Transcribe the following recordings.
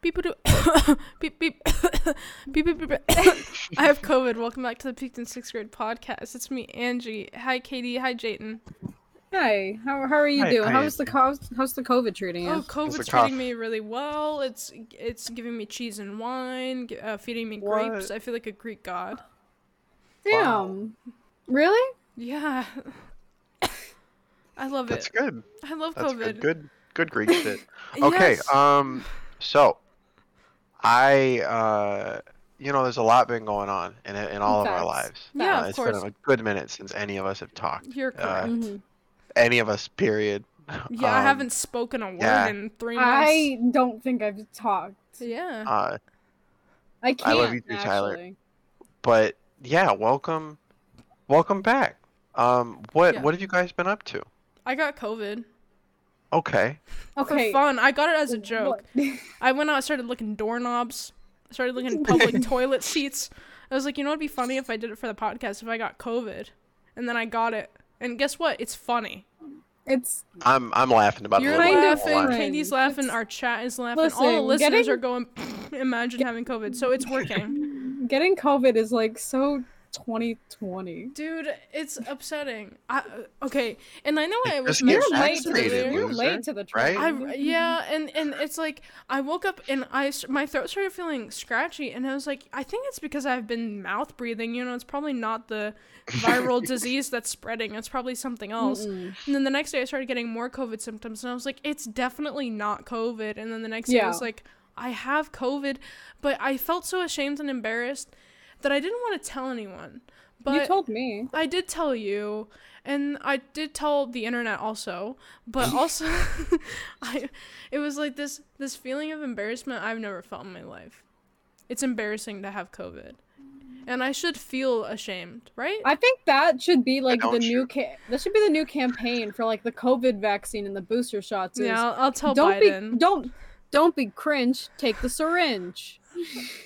Beep beep beep beep beep beep beep. I have COVID. Welcome back to the Peaked in Sixth Grade podcast. It's me, Angie. Hi, Katie. Hi, Jayton. Hi, how, how are you Hi- doing? hi. How's the co- how's the COVID treating you? Oh, COVID's a treating me really well. It's it's giving me cheese and wine, g- uh, feeding me grapes. I feel like a Greek god. Damn, really? Yeah, I love it. That's it. good. I love That's COVID. good. Good. Good Greek shit. Okay. Yes. Um. So, I uh, you know, there's a lot been going on in in all of our lives. Yeah, Uh, of it's course. been a good minute since any of us have talked. You're uh, correct. Mhm. Any of us. Period. yeah, I Um, haven't spoken a word yeah. in three months. I don't think I've talked. Yeah. Uh, I can't. I love you too, Tyler. but yeah, welcome, welcome back. Um, what Yeah. what have you guys been up to? I got COVID. Okay. Okay. For fun. I got it as a joke. I went out, started looking doorknobs, started looking public toilet seats. I was like, you know what'd be funny if I did it for the podcast if I got COVID. And then I got it. And guess what? It's funny. It's I'm I'm laughing about You're it. a little kind bit. of laughing, Hold Katie's laughing, It's- our chat is laughing, all the listeners getting- are going, imagine having COVID. So it's working. getting COVID is like so 2020. Dude, it's upsetting. I, uh, okay, and I know I was Just get You're late to the, you're loser, late to the right? train. I yeah, and and it's like I woke up and I my throat started feeling scratchy, and I was like, I think it's because I've been mouth breathing. You know, it's probably not the viral disease that's spreading. It's probably something else. Mm-mm. And then the next day, I started getting more COVID symptoms, and I was like, it's definitely not COVID. And then the next day, I was like, I have COVID, but I felt so ashamed and embarrassed that I didn't want to tell anyone. But you told me. I did tell you, and I did tell the internet also, but also, I it was like this this feeling of embarrassment I've never felt in my life. It's embarrassing to have COVID, and I should feel ashamed, right? I think that should be like the new you? ca- that should be the new campaign for like the COVID vaccine and the booster shots. Is, yeah, I'll, I'll tell don't Biden. be don't don't be cringe. Take the syringe.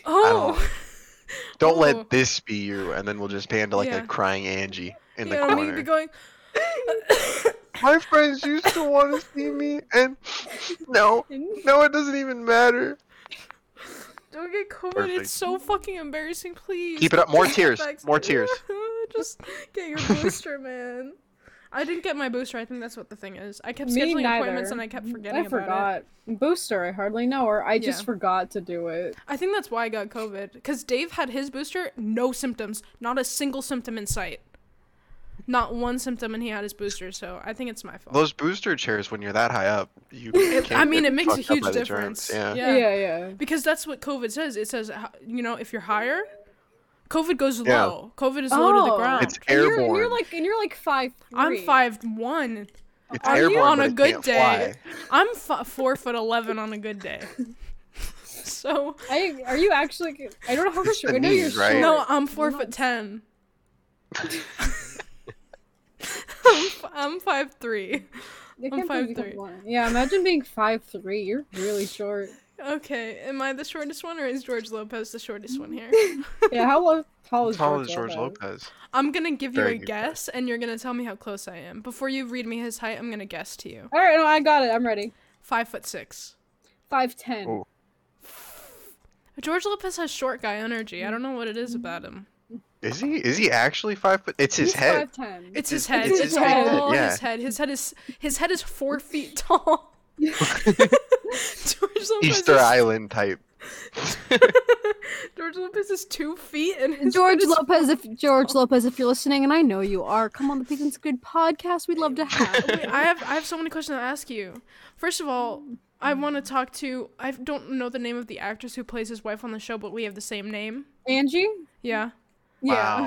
oh, Don't Oh. let this be you, and then we'll just pan to like Yeah. a crying Angie in the yeah, me corner. be going. My friends used to want to see me, and no, no, it doesn't even matter. Don't get COVID. Perfect. It's so fucking embarrassing. Please Keep it up. More tears. More tears. Just get your booster, man. I didn't get my booster. I think that's what the thing is. I kept Me scheduling neither. appointments and I kept mm, forgetting I about it. forgot. Booster, I hardly know her. I just Yeah. forgot to do it. I think that's why I got COVID. Because Dave had his booster, no symptoms, not a single symptom in sight. Not one symptom, and he had his booster. So I think it's my fault. Those booster chairs, when you're that high up, you. It- can't I mean, get it makes a fucked up huge by the difference. germs, Yeah. Yeah, yeah. Because that's what COVID says. It says, h- you know, if you're higher, COVID goes Yeah. low. COVID is low to the Oh. ground. It's And you're, and you're like and you're like five. I'm five one. It's Are you airborne, on a good day? fly. I'm f- four foot eleven on a good day. so I are you actually? I don't know how It's short. the I know you're knees, right? short. no, I'm four Not- foot ten. I'm, f- I'm five three. I I'm can't believe you 5'3". have one. Yeah, imagine being five three. You're really short. Okay, am I the shortest one or is George Lopez the shortest one here? Yeah, how lo- tall is Tall George, as George Lopez? Lopez. I'm gonna give you a good guess, and you're gonna tell me how close I am. Before you read me his height, I'm gonna guess to you. All right, no, I got it. I'm ready. Five foot six. Five ten. Oh. George Lopez has short guy energy. I don't know what it is about him. Is he? Is he actually five foot? It's his He's head. Five ten. It's his head. it's It's, his head, all yeah. his head. His head is his head is four feet tall. George Lopez Easter is, Island type. George Lopez is two feet and his George head is- Lopez, if George Lopez, if you're listening, and I know you are, come on the Peasants Good podcast. We'd love to have. Wait, I have I have so many questions to ask you. First of all, I want to talk to. I don't know the name of the actress who plays his wife on the show, but we have the same name. Angie. Yeah, Yeah. Wow.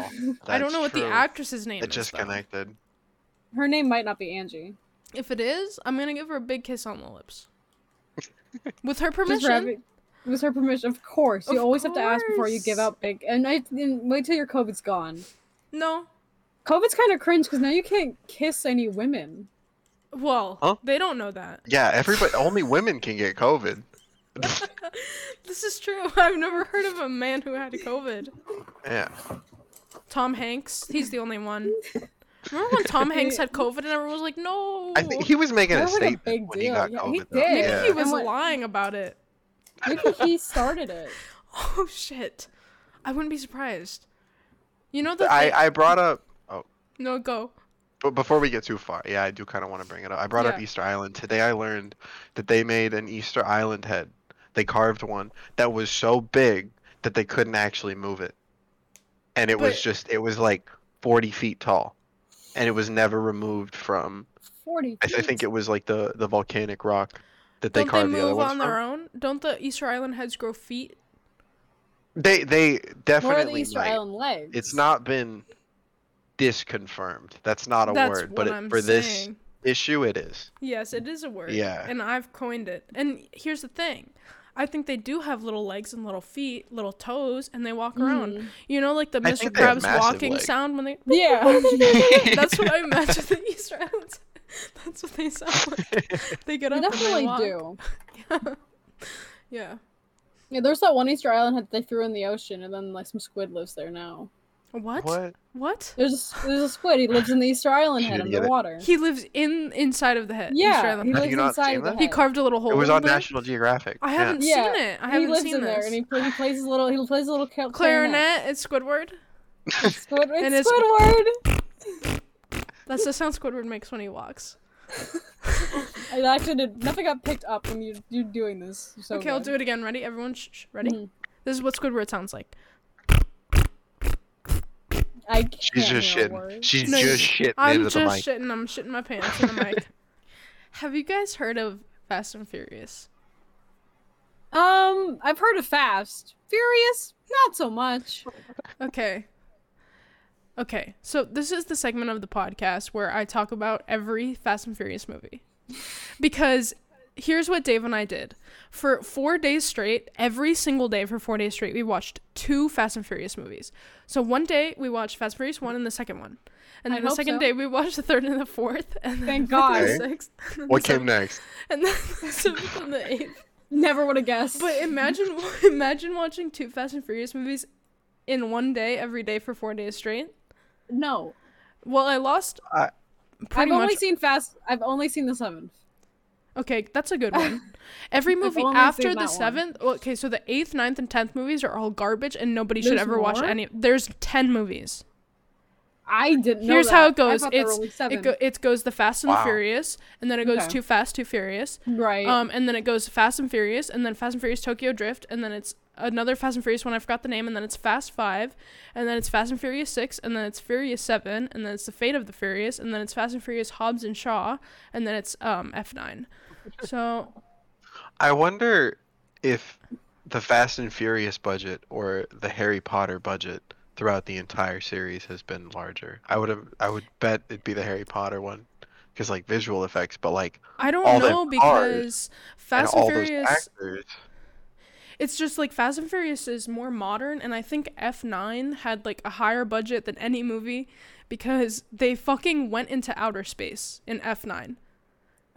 I don't that's know what the actress's name It is. just though. connected. Her name might not be Angie. If it is, I'm gonna give her a big kiss on the lips. With her permission. With her permission, of course. You Of always have to ask before you give out big. And, I, and wait till your COVID's gone. No. COVID's kind of cringe because now you can't kiss any women. Well, Huh? they don't know that. Yeah, everybody. only women can get COVID. This is true. I've never heard of a man who had COVID. Yeah. Tom Hanks. He's the only one. Remember when Tom Hanks had COVID and everyone was like, "No." I think he was making That a was like a statement big when he got Yeah, COVID. he though. did. Maybe Yeah. he was what- lying about it. Maybe he started it. Oh shit. I wouldn't be surprised. You know the I thing- I brought up. Oh. No, go. But before we get too far, yeah, I do kind of want to bring it up. I brought up Easter Island today. I learned that they made an Easter Island head. They carved one that was so big that they couldn't actually move it, and it was just it was like 40 feet tall, and it was never removed from. Forty. I, I think it was like the the volcanic rock that they Don't they carved the other move ones on from. their own? Don't the Easter Island heads grow feet? They they What are the definitely Easter might. Island legs? It's not been disconfirmed. That's not a That's word, but what it, I'm for this saying. issue, it is. Yes, it is a word. Yeah. And I've coined it. And here's the thing. I think they do have little legs and little feet, little toes, and they walk around. Mhm. You know, like the I Mr. think they have Krabs walking legs. sound when they. Yeah. That's what I imagine the Easter Islands. That's what they sound like. They get They up and they definitely walk. do. Yeah. Yeah, Yeah. there's that one Easter Island that they threw in the ocean, and then like some squid lives there now. What? What? What? There's a, there's a squid. He lives in the Easter Island head didn't get it. underwater. He lives in inside of the head. Easter Yeah, Island he lives inside of the that? He carved a little hole. It was on there. National Geographic. I haven't Yeah, seen it. I he haven't seen it. He lives seen in there, and he, play, he plays his little. He plays a little ca- Clarinet. It's Squidward. Squid, And it's it's- Squidward. That's the sound Squidward makes when he walks. I actually did. Nothing got picked up when you you doing this. So okay, I'll do it again. Ready? Everyone, shh, shh. Ready? Mhm. This is what Squidward sounds like. I can't She's just hear a shitting. word. She's No, just shitting I'm into just the mic. shitting. I'm shitting my pants in the mic. Have you guys heard of Fast and Furious? Um, I've heard of Fast, Furious, not so much. Okay. Okay, so this is the segment of the podcast where I talk about every Fast and Furious movie. Because here's what Dave and I did. For four days straight, every single day for four days straight, we watched two Fast and Furious movies. So one day we watched Fast and Furious 1 and the second one. And I then the second so. day we watched the third and the fourth. And then Thank the God. the sixth. and then What the came seventh, next? And then the seventh and the eighth. Never would have guessed. But imagine imagine watching two Fast and Furious movies in one day every day for four days straight. no, Well, I lost I- pretty I've only seen Fast. I've only seen the seventh. Okay, that's a good one. Every movie after the seventh. well, Okay, so the eighth, ninth, and tenth movies are all garbage, and nobody should There's ever watch any. There's ten movies. I didn't know. Here's that. how it I goes. there were It's only seven. it, go, it goes the Fast and Wow. the Furious, and then it goes Okay. Too Fast, Too Furious, right. um, and then it goes Fast and Furious, and then Fast and Furious Tokyo Drift, and then it's another Fast and Furious one. I forgot the name, and then it's Fast Five, and then it's Fast and Furious Six, and then it's Furious Seven, and then it's the Fate of the Furious, and then it's Fast and Furious Hobbs and Shaw, and then it's um F nine. So I wonder if the Fast and Furious budget or the Harry Potter budget throughout the entire series has been larger. I would have I would bet it'd be the Harry Potter one because like visual effects, but like I don't know because Fast and and, Furious. actors. It's just like Fast and Furious is more modern, and I think F nine had like a higher budget than any movie because they fucking went into outer space in F nine.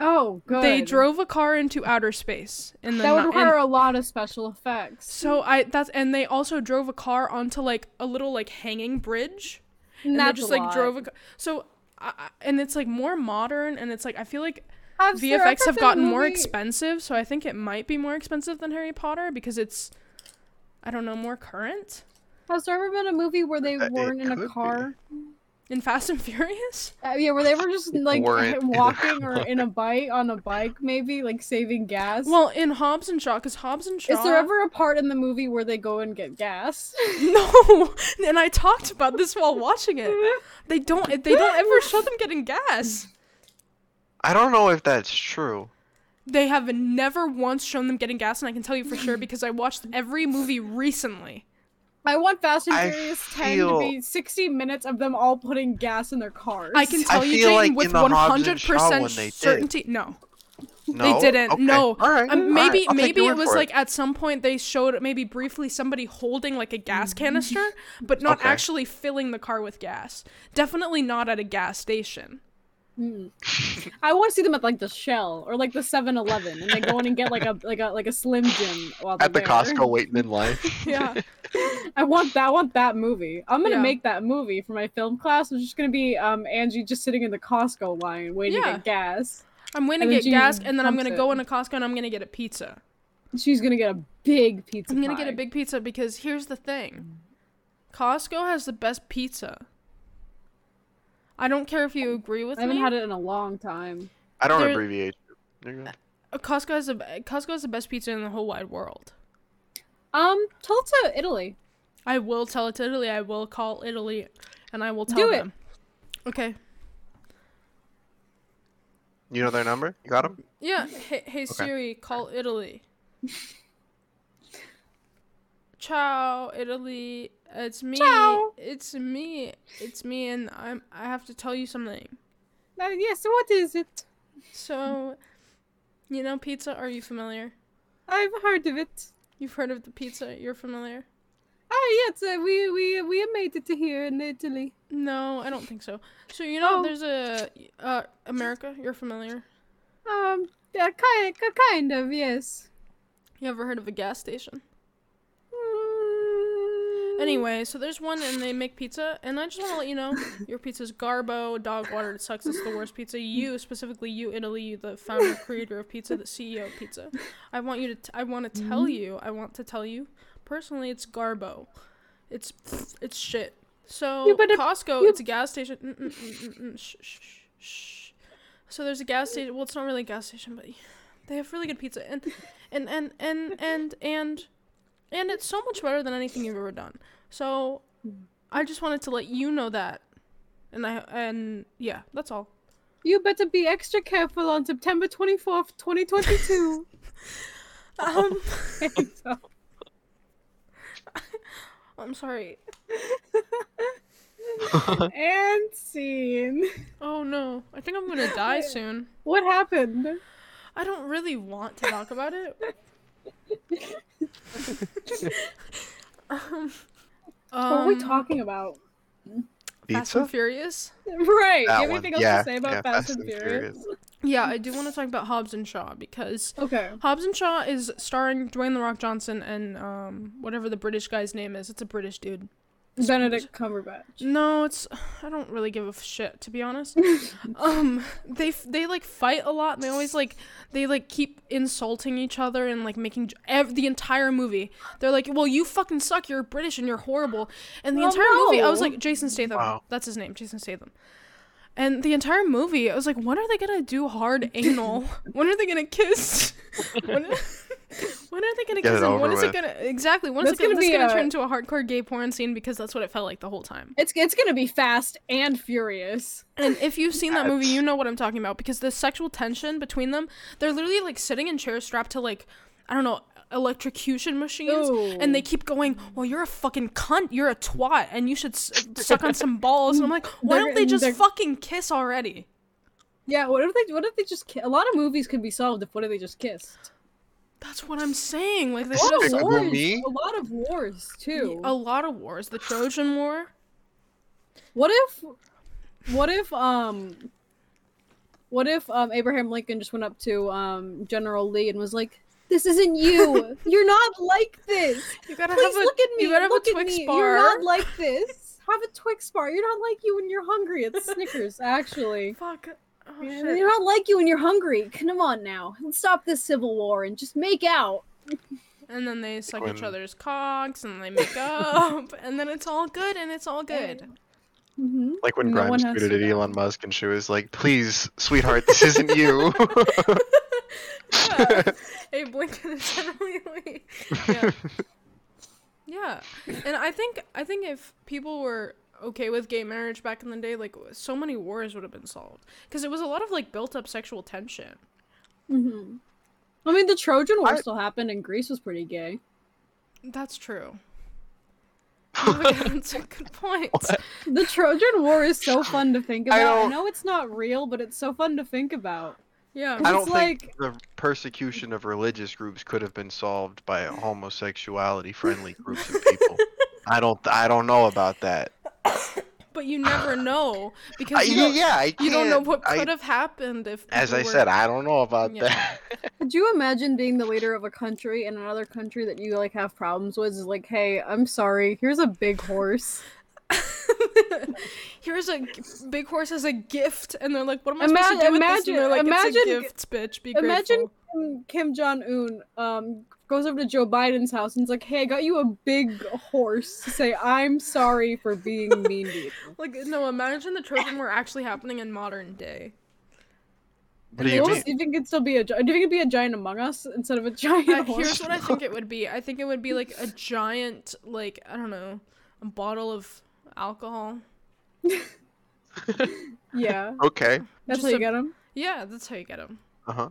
Oh, good. They drove a car into outer space in the That would require and- a lot of special effects. so I that's and they also drove a car onto like a little like hanging bridge and That's they just a like lot. drove a ca- so I, I- and it's like more modern and it's like I feel like Has there VFX have been a gotten more expensive so I think it might be more expensive than Harry Potter because it's I don't know more current Has there ever been a movie where they Uh, it weren't in could a be. Car? in Fast and Furious. Uh, yeah, where they were just like Weren't in a walking or in a bike on a bike, maybe like saving gas. Well, in Hobbs and Shaw, because Hobbs and Shaw. is there ever a part in the movie where they go and get gas? No, and I talked about this while watching it. They don't. They don't ever show them getting gas. I don't know if that's true. They have never once shown them getting gas, and I can tell you for sure because I watched every movie recently. I want Fast and I Furious 10 to be 60 minutes of them all putting gas in their cars. I can tell you, Jane, like with in the one Hobbs hundred and Shaw one percent they did. certainty. No, No? didn't, Okay. no. All right. Um, maybe right, maybe it was for like at some point they showed maybe briefly somebody holding like a gas canister, but not Okay. actually filling the car with gas. Definitely not at a gas station. Mm. I want to see them at like the Shell or like the 7-Eleven, and they go in and get like a like a like a Slim Jim while they're At the there. Costco waiting in line. Yeah. I want that. I want that movie. I'm gonna Yeah. make that movie for my film class. It's just gonna be um Angie just sitting in the Costco line waiting to Yeah. get gas. I'm going to And then get she gas, and then I'm pumps going to go it. into Costco and I'm going to get a pizza. She's gonna get a big pizza. I'm gonna get a pie. big pizza because here's the thing. Costco has the best pizza. I don't care if you agree with me. I haven't me. had it in a long time. I don't There- abbreviate. You're good. Uh, Costco has the Costco has the best pizza in the whole wide world. Um, tell it to Italy. I will tell it to Italy. I will call Italy, and I will tell Do it. Okay. You know their number? You got them? Yeah. Hey, hey Siri, call Italy. Ciao, Italy. It's me. Ciao. It's me. It's me, and I'm. I have to tell you something. Uh, yes, what is it? So, you know pizza? Are you familiar? I've heard of it. You've heard of the pizza? You're familiar? Ah, yes, uh, we we we have made it to here in Italy. No, I don't think so. So you know, Oh. there's a uh America. You're familiar. Um, uh, kind kind of yes. You ever heard of a gas station? Anyway, so there's one and they make pizza, and I just want to let you know your pizza's garbo, dog water. It sucks. It's the worst pizza. You specifically, you Italy, you the founder, creator of pizza, the CEO of pizza. I want you to. T- I want to tell you. I want to tell you personally. It's garbo. It's it's shit. So better- Costco, you- it's a gas station. Mm, mm, mm, shh, shh, shh, shh. So there's a gas station. Well, it's not really a gas station, but they have really good pizza, and and and and and and and it's so much better than anything you've ever done. So I just wanted to let you know that, and I and yeah, that's all. You better be extra careful on September twenty fourth, twenty twenty two. Um, I'm sorry. and scene. Oh no, I think I'm gonna die soon. What happened? I don't really want to talk about it. um, what are we um, talking about? Fast and Furious. Right. That you have one. anything else Yeah, to say about yeah, Fast, and Furious? Yeah, I do want to talk about Hobbs and Shaw because Okay. Hobbs and Shaw is starring Dwayne the Rock Johnson and um whatever the British guy's name is. It's a British dude. Benedict Cumberbatch. No, it's I don't really give a shit to be honest. um, they they like fight a lot. And they always like they like keep insulting each other and like making ev- the entire movie. They're like, "Well, you fucking suck. You're British and you're horrible." And the Oh, entire movie, I was like, "Jason Statham." Wow. That's his name, Jason Statham. And the entire movie, I was like, "When are they gonna do hard anal? when are they gonna kiss? when, when are they gonna Get kiss? it And over when is it gonna exactly? When is That's it gonna, gonna this be gonna a- turn into a hardcore gay porn scene? Because that's what it felt like the whole time." It's it's gonna be fast and furious. And if you've seen that movie, you know what I'm talking about because the sexual tension between them, they're literally like sitting in chairs strapped to like, I don't know, electrocution machines, and they keep going, "Well, you're a fucking cunt, you're a twat, and you should s- suck on some balls." And I'm like, why They're- don't they just they're- fucking kiss already? Yeah. What if they? What if they just? Ki- a lot of movies could be solved if what if they just kissed? That's what I'm saying. Like they A should lot have of wars. Me? A lot of wars too. a lot of wars. The Trojan War. What if? What if? Um. What if um Abraham Lincoln just went up to um General Lee and was like, "This isn't you. You're not like this. You gotta Please have a. look at me. You gotta have look a at Twix me. bar. You're not like this. Have a Twix bar. You're not like you when you're hungry. It's Snickers, actually. Fuck. Oh, Yeah, shit. You're not like you when you're hungry. Come on now. Let's stop this civil war and just make out. And then they suck each other's cocks, and they make up, and then it's all good, and it's all good. Mm-hmm. Like when No Grimes has tweeted at. Elon Musk and she was like, please, sweetheart, this isn't you. yeah. Abe Lincoln is generally yeah. yeah. And I think I think if people were okay with gay marriage back in the day, like so many wars would have been solved because it was a lot of like built up sexual tension. Mm-hmm. I mean, the Trojan War I- still happened, and Greece was pretty gay. That's true. Oh my God, That's a good point. What? The Trojan War is so fun to think about. I, don't- know it's not real, but it's so fun to think about. Yeah. I don't It's think the persecution of religious groups could have been solved by homosexuality friendly groups of people. I don't I don't know about that. But you never know because you don't, yeah, I you don't know what could have happened if As I were- said, I don't know about Yeah. that. Could you imagine being the leader of a country and another country that you like have problems with is like, hey, I'm sorry, here's a big horse. Here's a g- big horse as a gift, and they're like, "What am I supposed to do with this?" And they're like, imagine- "It's a gift, bitch. Be Imagine grateful." Kim, Kim Jong Un um goes over to Joe Biden's house and is like, "Hey, I got you a big horse to say I'm sorry for being mean to you." Like no, imagine the Trojan War actually happening in modern day. What do you Well, mean? Do you think it'd still be a? gi- Do you think it'd be a giant Among Us instead of a giant Uh, horse? here's what I think it would be. I think it would be like a giant, like I don't know, a bottle of alcohol. Yeah, Okay. that's Just how you a- get them. Yeah, that's how you get them. Uh huh.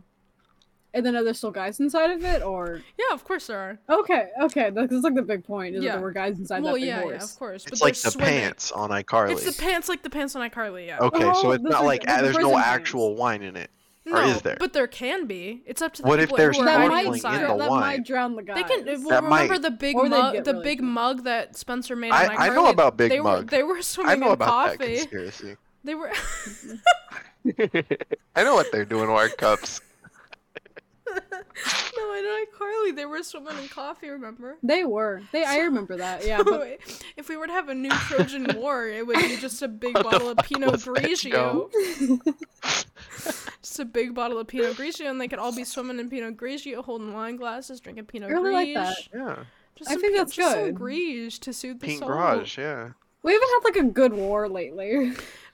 And then are there still guys inside of it, or Yeah, of course there are. okay, okay, that's, that's like the big point is that Yeah. there were guys inside well, that big yeah, horse. yeah, of course. It's they're like the swimming. pants on iCarly. It's the pants, like the pants on iCarly. Yeah. Okay, so Oh, it's not are like the- there's no prison pants. actual wine in it. No, Or is there? but there can be. It's up to the What if people there's who are that snorkeling might, in inside. the dr- that wine? might drown the guys. They can. Well, That remember might- the big Or they'd mug, the really big drunk. mug that Spencer made I- on I know about Big they Were, Mug. they were I swimming know in about that coffee. conspiracy. They were. I know what they're doing to our cups. No, I know iCarly. They were swimming in coffee. Remember? They were. They. I remember that. Yeah, but if we were to have a new Trojan War, it would be just a big bottle of fuck Pinot Grigio. just a big bottle of Pinot Grigio, and they could all be swimming in Pinot Grigio, holding wine glasses, drinking Pinot I really like Grigio. that. Yeah. Just I some, think that's just some good. Grige to soothe the Pink soul. Garage, yeah. we haven't had like a good war lately.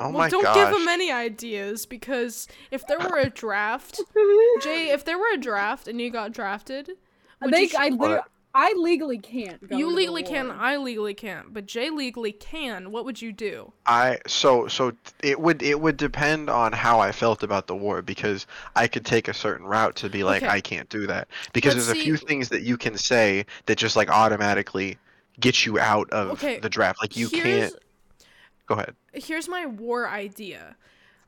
Oh well, my don't gosh. give him any ideas because if there were a draft, Jay, if there were a draft and you got drafted, would they, you, sh- I, What? lit- I legally can't. Go you to the legally can, war. I legally can't, but Jay legally can. What would you do? I so so it would it would depend on how I felt about the war because I could take a certain route to be like Okay. I can't do that because Let's there's a few things that you can say that just like automatically get you out of Okay, the draft like you here's, can't go ahead Here's my war idea.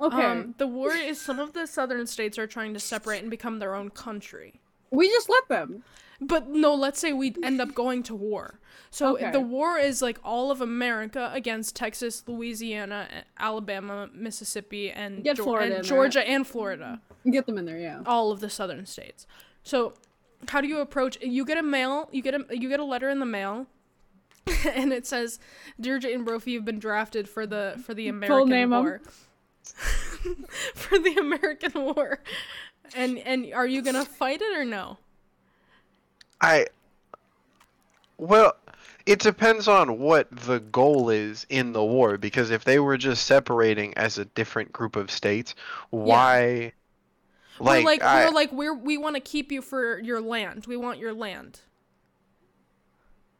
Okay, Um, the war is some of the southern states are trying to separate and become their own country. we just let them. But no, let's say we end up going to war. So Okay. the war is like all of America against Texas, Louisiana, Alabama, Mississippi, and, Get Geor- Florida and in there. Georgia and Florida. Get them in there. Yeah. All of the southern states. So how do you approach you get a mail you get a you get a letter in the mail and it says dear jane brophy you've been drafted for the for the american name 'em. war. For the american war. And and are you gonna fight it or no? I well it depends on what the goal is in the war because if they were just separating as a different group of states why like, we're like I, we're like we're we want to keep you for your land. We want your land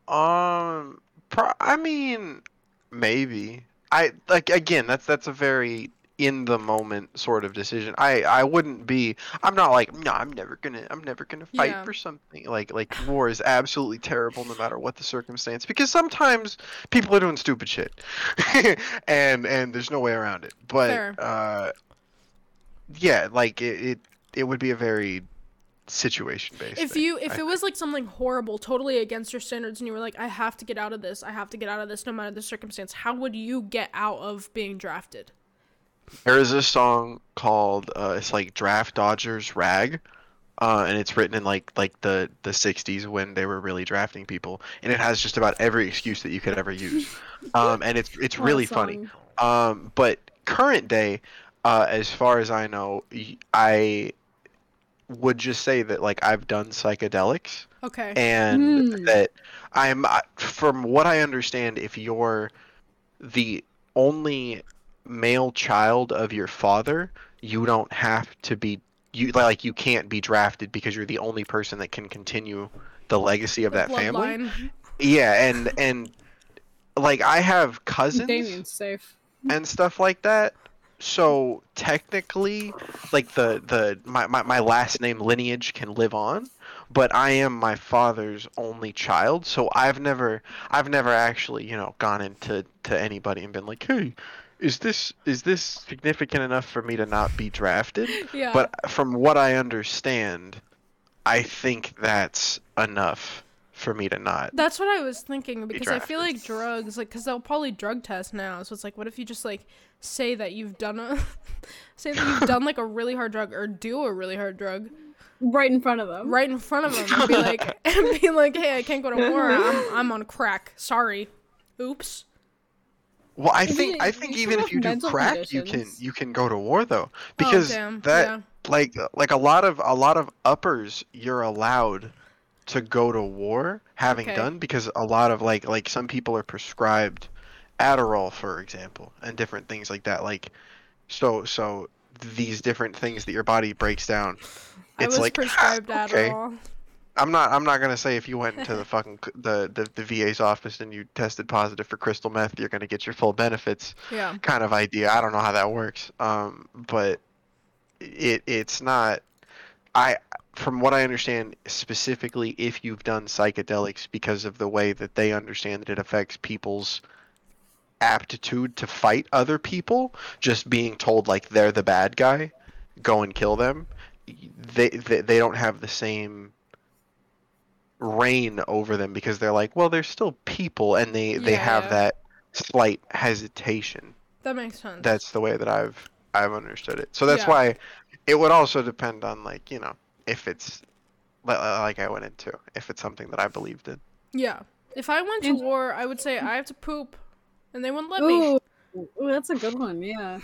Um, pro- I mean, maybe. I like again. That's that's a very in the moment sort of decision. I I wouldn't be. I'm not like no. I'm never gonna. I'm never gonna fight Yeah. for something. Like like war is absolutely terrible no matter what the circumstance. Because sometimes people are doing stupid shit, and and there's no way around it. But Fair. uh, yeah, like it it, it would be a very situation based. if you if it was like something horrible totally against your standards and you were like i have to get out of this i have to get out of this no matter the circumstance how would you get out of being drafted There is a song called uh, it's like Draft Dodgers Rag, uh, and it's written in like like the the '60s when they were really drafting people, and it has just about every excuse that you could ever use, um, and it's it's really funny. Um, but current day, uh, as far as I know, I would just say that like I've done psychedelics okay and Hmm. that I'm from what I understand, if you're the only male child of your father, you don't have to be you like you can't be drafted because you're the only person that can continue the legacy of The that family. bloodline. Yeah, and and like I have cousins Damien's safe. and stuff like that. So technically, like the the my, my, my last name lineage can live on, but I am my father's only child. So I've never I've never actually you know gone into to anybody and been like, hey, is this is this significant enough for me to not be drafted? yeah But from what I understand, I think that's enough for me to not. That's what I was thinking because I feel like drugs, like, because they'll probably drug test now. So it's like, what if you just like say that you've done a, say that you've done like a really hard drug or do a really hard drug Right in front of them. right in front of them and be like, and be like, hey, I can't go to war. I'm, I'm on crack. Sorry. Oops. Well, I think I think even if you do mental crack, you can you can go to war though, oh, because oh, that yeah. like like a lot of a lot of uppers you're allowed to go to war having Okay. done because a lot of like like some people are prescribed Adderall for example and different things like that like so so these different things that your body breaks down I it's was like prescribed okay. Adderall. I'm not I'm not gonna say if you went into the fucking the, the the VA's office and you tested positive for crystal meth you're gonna get your full benefits Yeah. kind of idea. I don't know how that works. Um, but it it's not. I from what I understand, specifically if you've done psychedelics because of the way that they understand that it affects people's aptitude to fight other people, just being told like they're the bad guy, go and kill them. They they, they don't have the same reign over them because they're like, well, they're still people, and they they Yeah, have that slight hesitation That makes sense. that's the way that I've I've understood it. So that's Yeah. why it would also depend on like you know if it's like I went into if it's something that I believed in. yeah. If I went to war, I would say I have to poop, and they wouldn't let me. Ooh, ooh, that's a good one. Yeah.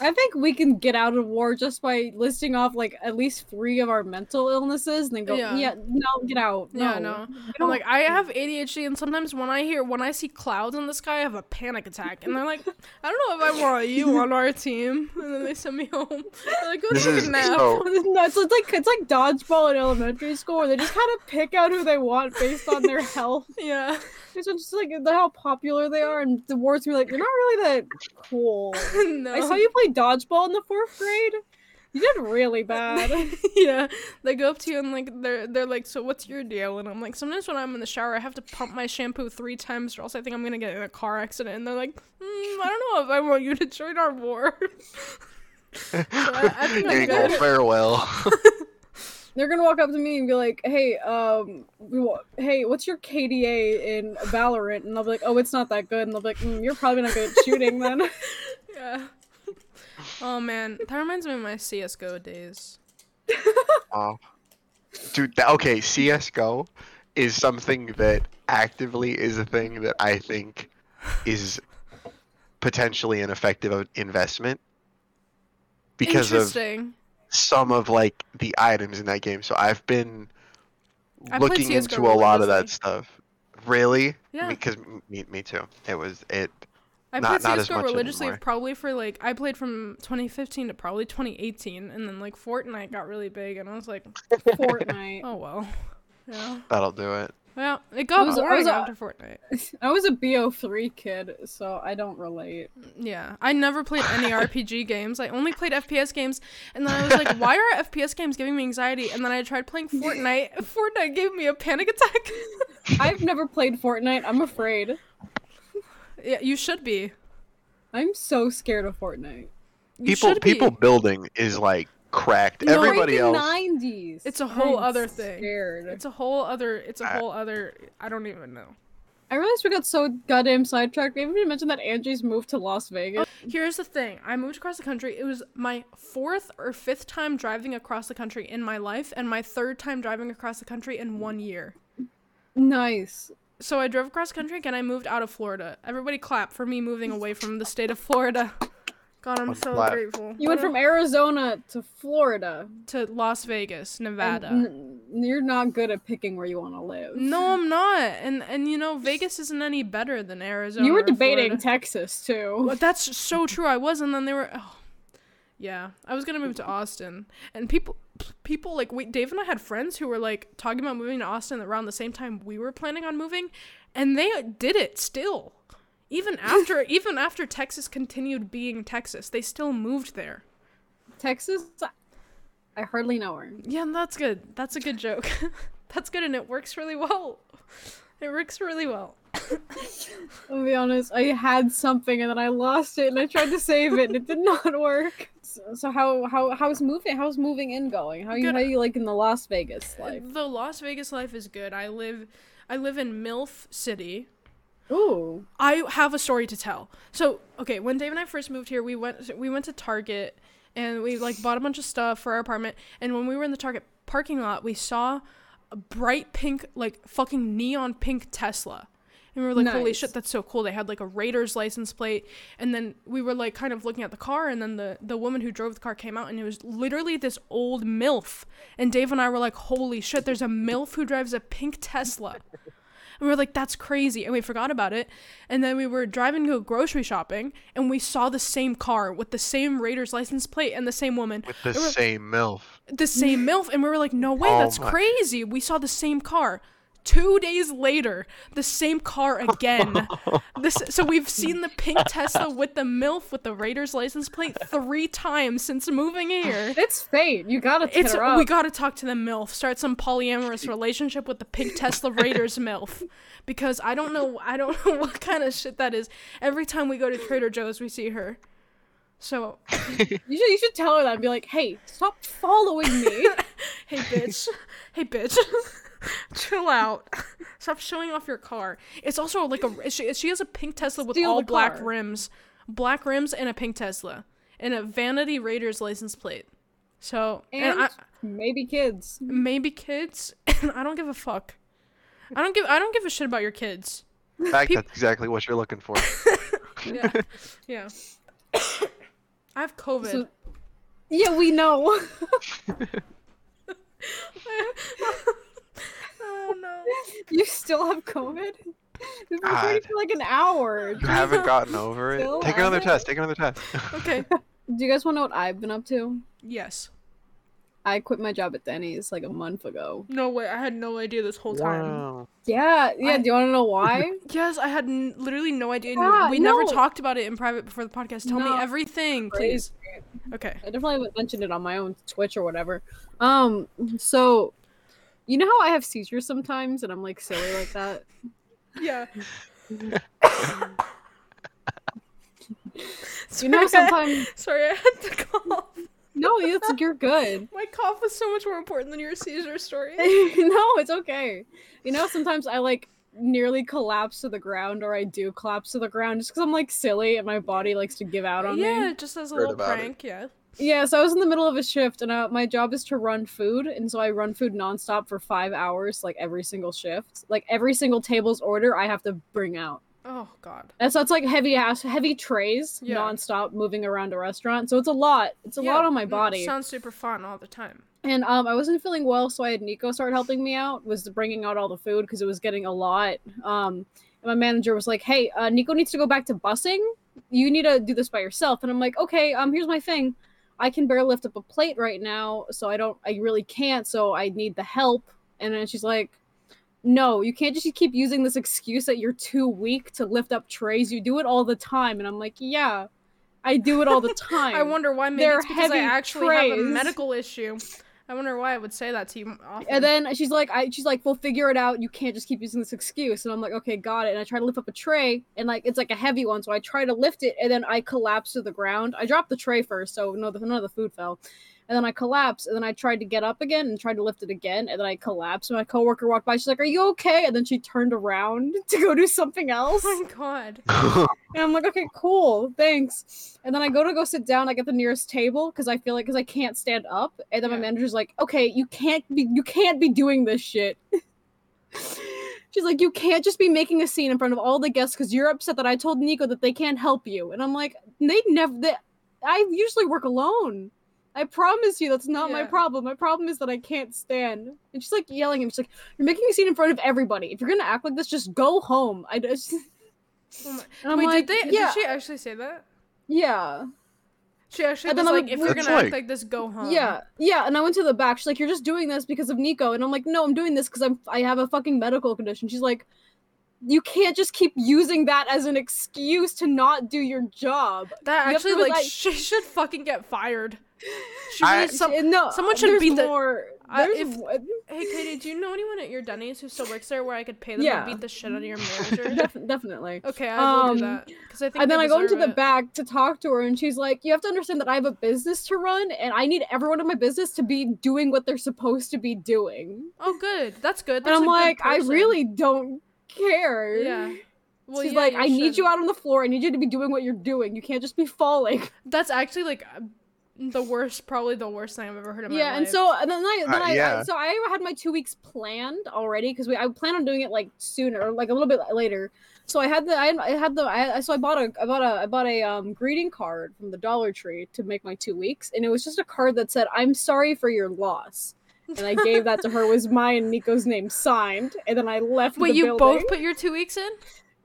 I think we can get out of war just by listing off like at least three of our mental illnesses, and then go, Yeah. yeah, no, get out. Yeah, no. no. I'm like, I have ADHD, and sometimes when I hear when I see clouds in the sky, I have a panic attack, and they're like, I don't know if I want you on our team, and then they send me home. They're like, go This take is a nap. so It's nuts. It's like it's like dodgeball in elementary school, where they just kind of pick out who they want based on their health. Yeah. It's just like the- how popular they are, and the wards be like, you're not really that cool. no. I saw you play dodgeball in the fourth grade. You did really bad. yeah, they go up to you and like they're they're like, so what's your deal? And I'm like, sometimes when I'm in the shower, I have to pump my shampoo three times, or else I think I'm gonna get in a car accident. And they're like, mm, I don't know if I want you to join our war. I- I think I'm Angle good. farewell. They're gonna walk up to me and be like, "Hey, um, we wa- hey, what's your KDA in Valorant?" And I'll be like, "Oh, it's not that good." And they'll be like, mm, "You're probably not good at shooting then." yeah. Oh man, that reminds me of my CS:GO days. oh, dude. That, okay, CS:GO is something that actively is a thing that I think is potentially an effective investment because of Interesting. Some of like the items in that game. So I've been I looking into a lot of that stuff. Really? Yeah. Because me, me too. It was it. I Not- played not CS:GO much religiously anymore. probably for like I played from 2015 to probably 2018, and then like Fortnite got really big, and I was like, Fortnite. oh well. Yeah. That'll do it. Well, it got I was- I boring was, uh, after Fortnite. I was a BO3 kid, so I don't relate. Yeah, I never played any RPG games. I only played FPS games, and then I was like, "Why are FPS games giving me anxiety?" And then I tried playing Fortnite. Fortnite gave me a panic attack. I've never played Fortnite. I'm afraid. yeah, you should be. I'm so scared of Fortnite. You People should be. people building is like cracked. No, Everybody else. 90s. It's a whole I'm other thing. Scared. It's a whole other. It's a I- whole other. I don't even know. I realized we got so goddamn sidetracked. We haven't even mentioned that Angie's moved to Las Vegas. Oh, here's the thing. I moved across the country. It was my fourth or fifth time driving across the country in my life, and my third time driving across the country in one year. Nice. So I drove across country again. I moved out of Florida. Everybody clap for me moving away from the state of Florida. God, I'm so clap. grateful. You went from Arizona to Florida. to Las Vegas, Nevada. n- you're not good at picking where you want to live. no, I'm not. And and you know Vegas isn't any better than Arizona. You were debating Florida. Texas too. But that's so true. I was, and then they were. Oh, yeah, I was gonna move to Austin, and people, people like wait. Dave and I had friends who were like talking about moving to Austin around the same time we were planning on moving, and they did it still. Even after, even after Texas continued being Texas, they still moved there. Texas, I hardly know her. Yeah, and that's good. That's a good joke. that's good, and it works really well. It works really well. I'll be honest. I had something and then I lost it, and I tried to save it, and it did not work. So, so how how how's moving? How's moving in going? How you Good. how you like in the Las Vegas life? The Las Vegas life is good. I live, I live in MILF City. Ooh, I have a story to tell. So, okay, when Dave and I first moved here, we went we went to Target and we like bought a bunch of stuff for our apartment. And when we were in the Target parking lot, we saw a bright pink, like fucking neon pink Tesla. And we were like, holy shit, that's so cool. They had like a Raiders license plate. And then we were like kind of looking at the car. And then the, the woman who drove the car came out and it was literally this old MILF. And Dave and I were like, holy shit, there's a MILF who drives a pink Tesla. And we were like, that's crazy. And we forgot about it. And then we were driving to go grocery shopping and we saw the same car with the same Raiders license plate and the same woman. With the we're- same MILF. the same MILF. And we were like, no way, Oh that's my- crazy. We saw the same car. Two days later, the same car again. this, so we've seen the pink Tesla with the MILF with the Raiders license plate three times since moving here. It's fate. You gotta hit It's her up. we gotta talk to the MILF, start some polyamorous relationship with the pink Tesla Raiders MILF. Because I don't know I don't know what kind of shit that is. Every time we go to Trader Joe's we see her. So You should you should tell her that and be like, hey, stop following me. Hey bitch. hey bitch. Chill out. Stop showing off your car. It's also like a she, she has a pink Tesla with Steal all the black car. rims. Black rims and a pink Tesla. And a Vanity Raiders license plate. So and, and I, maybe kids. maybe kids and I don't give a fuck. I don't give I don't give a shit about your kids. In fact, Peop- that's exactly what you're looking for. Yeah. yeah. I have COVID. So- Yeah, we know. No. you still have COVID? We've been God. waiting for like an hour. You haven't gotten over it. Still Take another haven't? test. Take another test. Okay. Do you guys want to know what I've been up to? Yes. I quit my job at Denny's like a month ago. No way. I had no idea this whole time. Wow. Yeah, yeah. I- do you want to know why? Yes, I had n- literally no idea. Yeah, we never talked about it in private before the podcast. Tell me everything, please. Okay. I definitely haven't mentioned it on my own Twitch or whatever. Um, so you know how I have seizures sometimes, and I'm like silly like that. Yeah. You know, sometimes Sorry, I had to cough. no, it's you're good. My cough was so much more important than your seizure story. no, it's okay. You know, sometimes I like nearly collapse to the ground, or I do collapse to the ground just because I'm like silly and my body likes to give out on yeah, me. Yeah, just as a Heard little about it. prank. Yeah. Yeah, so I was in the middle of a shift, and uh, my job is to run food, and so I run food nonstop for five hours, like every single shift. Like every single table's order, I have to bring out. Oh God. And so it's like heavy ass, heavy trays, Yeah. nonstop moving around a restaurant. So it's a lot. It's a Yeah, lot on my mm, body. Sounds super fun all the time. And um, I wasn't feeling well, so I had Nico start helping me out. Was bringing out all the food because it was getting a lot. Um, and my manager was like, "Hey, uh, Nico needs to go back to busing. You need to do this by yourself." And I'm like, "Okay, um, here's my thing. I can barely lift up a plate right now, so I don't. I really can't. So I need the help." And then she's like, "No, you can't just keep using this excuse that you're too weak to lift up trays. You do it all the time." And I'm like, "Yeah, I do it all the time." I wonder why. Maybe They're it's because I actually have a medical issue. I wonder why I would say that to you often. And then she's like, I she's like, we'll figure it out. You can't just keep using this excuse. And I'm like, okay, got it. And I try to lift up a tray, and like it's like a heavy one, so I try to lift it, and then I collapse to the ground. I dropped the tray first, so no, none of the food fell. And then I collapsed, and then I tried to get up again and tried to lift it again, and then I collapsed. And my coworker walked by. She's like, "Are you okay?" And then she turned around to go do something oh else. oh my God. And I'm like, okay, cool, thanks. And then I go to go sit down, I get the nearest table, because I feel like because I can't stand up. And then my manager's like, okay, you can't be, you can't be doing this shit. She's like, you can't just be making a scene in front of all the guests because you're upset that I told Nico that they can't help you. And I'm like, they never. They, I usually work alone. I promise you, that's not my problem. My problem is that I can't stand. And she's like yelling at me. She's like, "You're making a scene in front of everybody. If you're gonna act like this, just go home." I just. Oh my- I'm Wait, like, did they? yeah, Did she actually say that? yeah. She actually And was then I'm like, like, if you're That's gonna act like- like this, go home. Yeah, yeah, and I went to the back. She's like, "You're just doing this because of Nico," and I'm like, "No, I'm doing this because I'm I have a fucking medical condition." She's like, "You can't just keep using that as an excuse to not do your job." That You actually, like, like- she should fucking get fired. She I- some, Uh, no, someone should there's beat the- more. I- if- Hey, Katie, do you know anyone at your Denny's who still works there where I could pay them Yeah. to beat the shit out of your manager? def- definitely. okay, I will Um, do that because I think. And then I go into deserve the back to talk to her, and she's like, "You have to understand that I have a business to run, and I need everyone in my business to be doing what they're supposed to be doing." Oh, good. That's good. And I'm like, "I really don't care." Yeah. Well, she's yeah, like, you "I need you out on the floor. I need you to be doing what you're doing. You can't just be falling." That's actually like, the worst, probably the worst thing I've ever heard in my yeah, life. and so and then I, then Uh, I, I yeah. so I had my two weeks planned already because we I plan on doing it like sooner, or like a little bit later. So I had the I had, I had the I, so I bought a I bought a I bought a um greeting card from the Dollar Tree to make my two weeks, and it was just a card that said "I'm sorry for your loss," and I gave that to her Was my and Nico's name signed, and then I left. Wait, the you building. both put your two weeks in?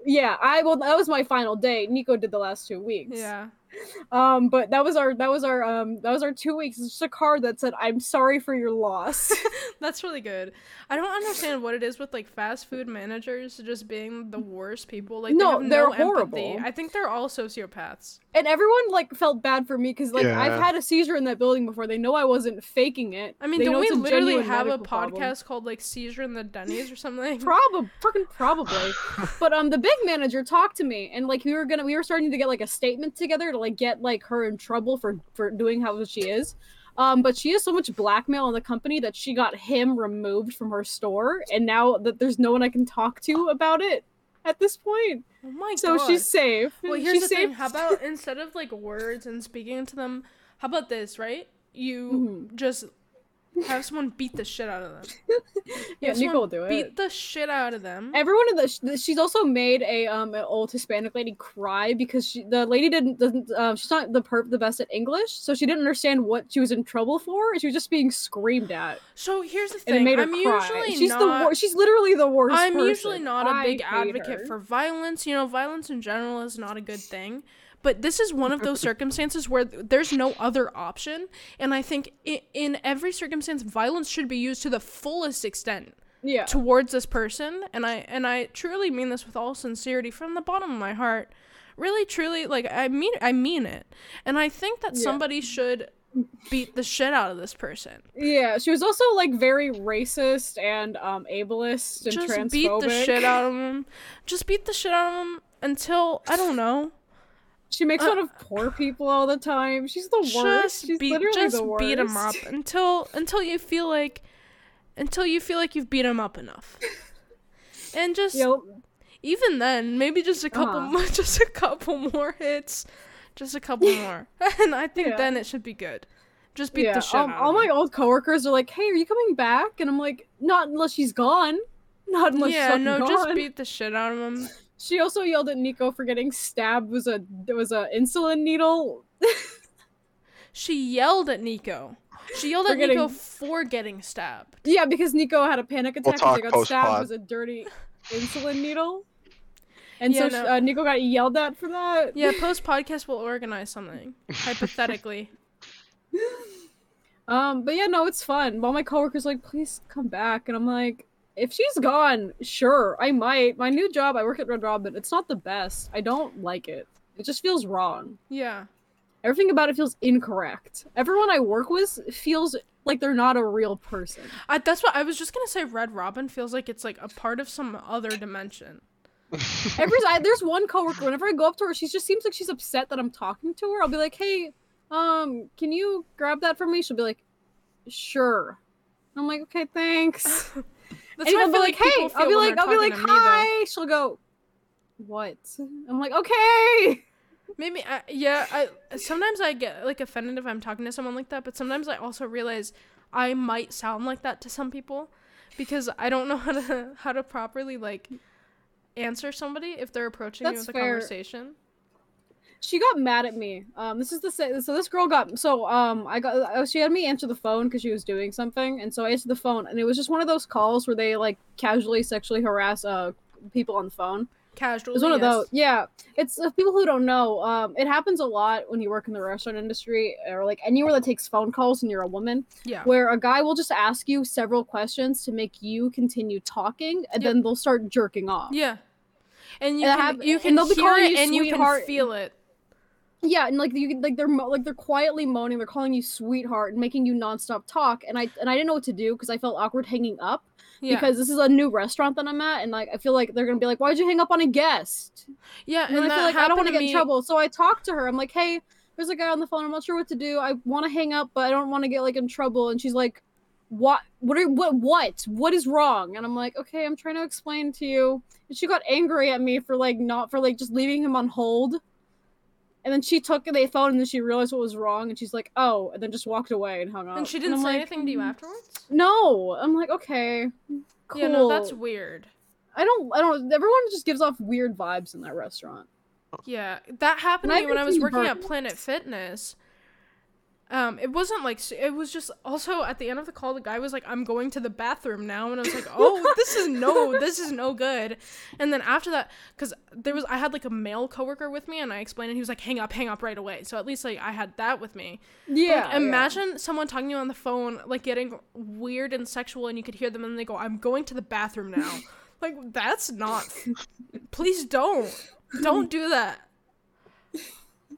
Yeah, I well that was my final day. Nico did the last two weeks. Yeah. Um, but that was our that was our um that was our two weeks. It's just a card that said "I'm sorry for your loss." That's really good. I don't understand what it is with like fast food managers just being the worst people. Like No, they they're no empathy. horrible. I think they're all sociopaths. and everyone like felt bad for me because like Yeah. I've had a seizure in that building before. They know I wasn't faking it. I mean, they don't we literally have a medical problem. podcast called like Seizure in the Denny's or something? Probably, fucking probably. but um, the big manager talked to me, and like we were gonna, we were starting to get like a statement together to like get like her in trouble for for doing how she is. Um, but she has so much blackmail on the company that she got him removed from her store, and now that there's no one I can talk to about it at this point, oh my god so god. she's safe. Well, here's she's the thing. safe. How about instead of like words and speaking to them, how about this, right? You Mhm. just have someone beat the shit out of them. yeah, Have Nico someone will do it. Beat the shit out of them. Everyone in the sh- she's also made a um an old Hispanic lady cry because she the lady didn't doesn't um she's not the perp the best at English so she didn't understand what she was in trouble for and she was just being screamed at So here's the and it thing. made her I'm cry. usually she's not. the wor- she's literally the worst. I'm person. usually not a big advocate her. for violence. You know, violence in general is not a good thing. But this is one of those circumstances where there's no other option. And I think i- in every circumstance, violence should be used to the fullest extent yeah towards this person. And I and I truly mean this with all sincerity from the bottom of my heart. Really, truly, like I mean, I mean it. And I think that Yeah. somebody should beat the shit out of this person. yeah she was also like very racist and um ableist and transphobic. just transphobic. beat the shit out of him. Just beat the shit out of him until I don't know. She makes Uh, fun of poor people all the time. She's the worst. Just She's beat, literally just the worst. beat him up until until you feel like until you feel like you've beat them up enough. And just Yep. even then, maybe just a couple Uh-huh. more, just a couple more hits, just a couple more, and I think Yeah. then it should be good. Just beat yeah, the shit um, out of all my old coworkers are like, "Hey, are you coming back?" And I'm like, "Not unless she's gone. Not unless she's gone. yeah, no, gone." just beat the shit out of him. She also yelled at Nico for getting stabbed. Was a there was a insulin needle. She yelled at Nico. She yelled For at Nico for getting stabbed. Yeah, because Nico had a panic attack because talk he got post-pod. stabbed with a dirty insulin needle. And Yeah, so no. uh, Nico got yelled at for that. Yeah, post podcast we'll organize something. Hypothetically. Um, but yeah, no, it's fun. All my coworkers are like, please come back, and I'm like, if she's gone, sure, I might. My new job, I work at Red Robin. It's not the best. I don't like it. It just feels wrong. Yeah. Everything about it feels incorrect. Everyone I work with feels like they're not a real person. I, that's what I was just gonna say. Red Robin feels like it's like a part of some other dimension. Every I, there's one coworker. Whenever I go up to her, she just seems like she's upset that I'm talking to her. I'll be like, "Hey, um, can you grab that for me?" She'll be like, "Sure." I'm like, "Okay, thanks." That's and I'll be like, "Hey," I'll be like, "I'll be like, to me, hi." She'll go, "What?" I'm like, "Okay." Maybe I, yeah. I sometimes I get like offended if I'm talking to someone like that, but sometimes I also realize I might sound like that to some people because I don't know how to how to properly like answer somebody if they're approaching me That's with a fair. conversation. She got mad at me. Um, this is the so this girl got so um I got uh, she had me answer the phone because she was doing something, and so I answered the phone, and it was just one of those calls where they like casually sexually harass uh people on the phone. Casually. It was one of those. Yeah, it's uh, people who don't know. Um, it happens a lot when you work in the restaurant industry or like anywhere that takes phone calls and you're a woman, Yeah. where a guy will just ask you several questions to make you continue talking, and Yep. then they'll start jerking off. Yeah. And you And can have- you can they'll be calling it you and you can feel it. Yeah, and like you like they're mo- like they're quietly moaning, they're calling you sweetheart and making you nonstop talk, and I and I didn't know what to do because I felt awkward hanging up Yeah. because this is a new restaurant that I'm at, and like I feel like they're gonna be like, why'd you hang up on a guest? yeah, And, and, I feel like I don't want to get in trouble, so I talked to her. I'm like, hey, there's a guy on the phone. I'm not sure what to do. I want to hang up, but I don't want to get like in trouble. And she's like, what? What? Are, what? What? What is wrong? And I'm like, okay, I'm trying to explain to you. And she got angry at me for like not for like just leaving him on hold. And then she took the phone and then she realized what was wrong and she's like, "Oh," and then just walked away and hung up. And she didn't I'm say like, anything to you "Mm, afterwards? No, I'm like, okay, cool. Yeah, no, that's weird. I don't, I don't. Everyone just gives off weird vibes in that restaurant. Yeah, that happened And to me when I was working at. Planet Fitness. Um, it wasn't like it was just also at the end of the call, the guy was like, "I'm going to the bathroom now," and I was like, "Oh, this is no, this is no good." And then after that, because there was, I had like a male coworker with me, and I explained, and he was like, "Hang up, hang up right away." So at least like I had that with me. But, like, Yeah. imagine someone talking to you on the phone, like getting weird and sexual, and you could hear them, and they go, "I'm going to the bathroom now." like that's not. Please don't, don't do that.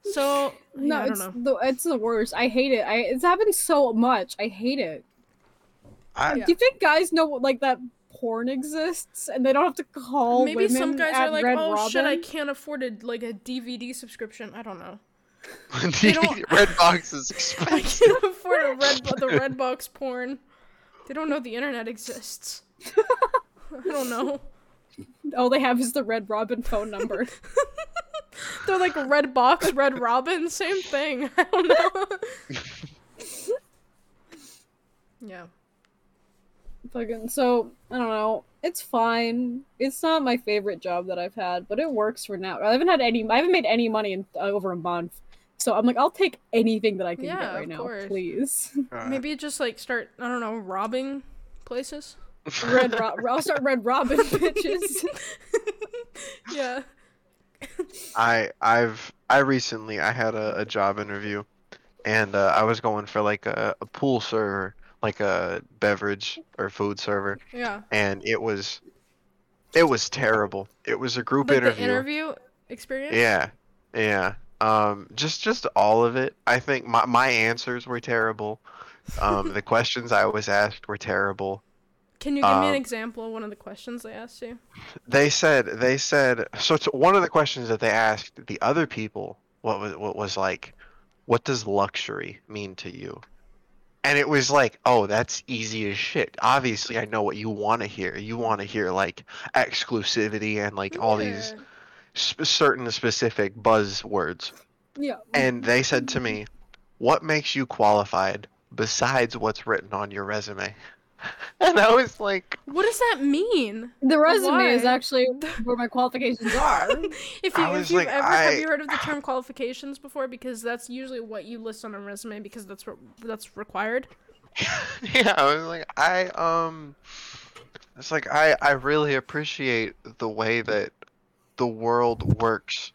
So No, yeah, it's the it's the worst. I hate it. I it's happened so much. I hate it. I, Do you think guys know like that porn exists and they don't have to call Maybe some guys at are like, Red "Oh Robin? shit, I can't afford a like a DVD subscription." I don't know. don't- Red box is I expensive. can't afford a red the red box porn. They don't know the internet exists. I don't know. All they have is the Red Robin phone number. They're like red box, red robin, same thing. I don't know. yeah. Fucking so I don't know. It's fine. It's not my favorite job that I've had, but it works for now. I haven't had any. I haven't made any money in uh, over a month. So I'm like, I'll take anything that I can Yeah, get right now, course. please. Uh, Maybe just like start, I don't know, robbing places. Red Ro- I'll start Red Robin, bitches. yeah. I I've I recently I had a, a job interview, and uh, I was going for like a, a pool server, like a beverage or food server, Yeah. and it was it was terrible. It was a group Like interview. the interview experience? Yeah, yeah. Um, just just all of it. I think my my answers were terrible. Um, the questions I was asked were terrible. Can you give me an Um, example of one of the questions they asked you? They said they said so. One of the questions that they asked the other people what was what was like, what does luxury mean to you? And it was like, oh, that's easy as shit. Obviously, I know what you want to hear. You want to hear like exclusivity and like all these sp- certain specific buzzwords. yeah. And they said to me, "What makes you qualified besides what's written on your resume?" And I was like, What does that mean? The resume is actually where my qualifications are. If you I if was you've like, ever have you heard of the term qualifications before? Because that's usually what you list on a resume because that's what that's required. yeah, I was like, I um, it's like I I really appreciate the way that the world works